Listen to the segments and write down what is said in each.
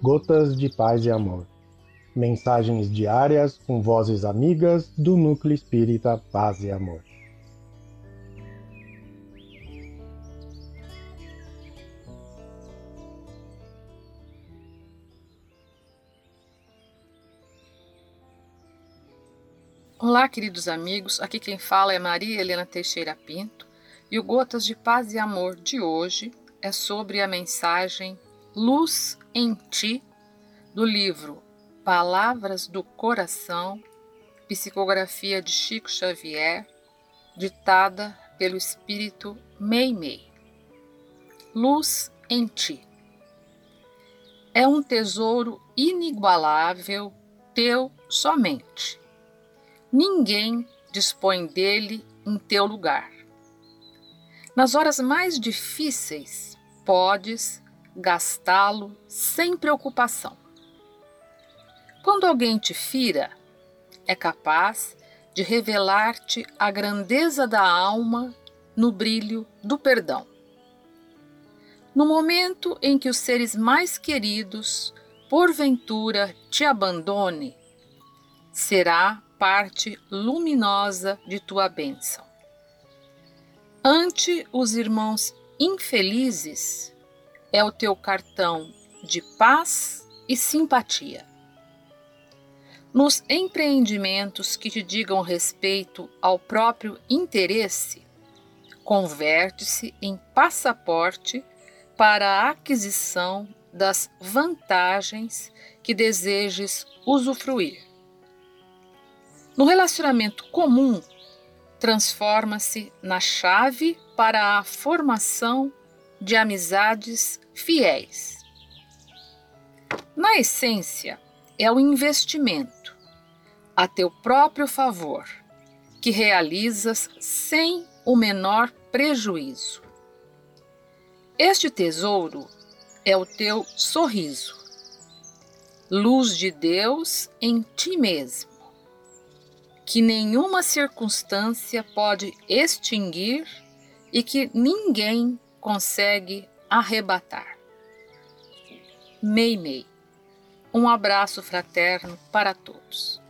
Gotas de Paz e Amor. Mensagens diárias com vozes amigas do Núcleo Espírita Paz e Amor. Olá, queridos amigos. Aqui quem fala é Maria Helena Teixeira Pinto e o Gotas de Paz e Amor de hoje é sobre a mensagem Luz em Ti, do livro Palavras do Coração, psicografia de Chico Xavier, ditada pelo espírito Meimei. Luz em Ti. É um tesouro inigualável, teu somente ninguém dispõe dele em teu lugar. Nas horas mais difíceis, podes gastá-lo sem preocupação. Quando alguém te fira, é capaz de revelar-te a grandeza da alma no brilho do perdão. No momento em que os seres mais queridos, porventura, te abandone, será parte luminosa de tua bênção. Ante os irmãos infelizes, é o teu cartão de paz e simpatia. Nos empreendimentos que te digam respeito ao próprio interesse, converte-se em passaporte para a aquisição das vantagens que desejes usufruir. No relacionamento comum, transforma-se na chave para a formação de amizades fiéis. Na essência, é o investimento a teu próprio favor que realizas sem o menor prejuízo. Este tesouro é o teu sorriso, luz de Deus em ti mesmo que nenhuma circunstância pode extinguir e que ninguém consegue arrebatar. Meimei. Um abraço fraterno para todos.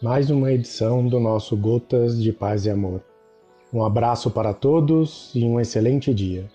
Mais uma edição do nosso Gotas de Paz e Amor. Um abraço para todos e um excelente dia.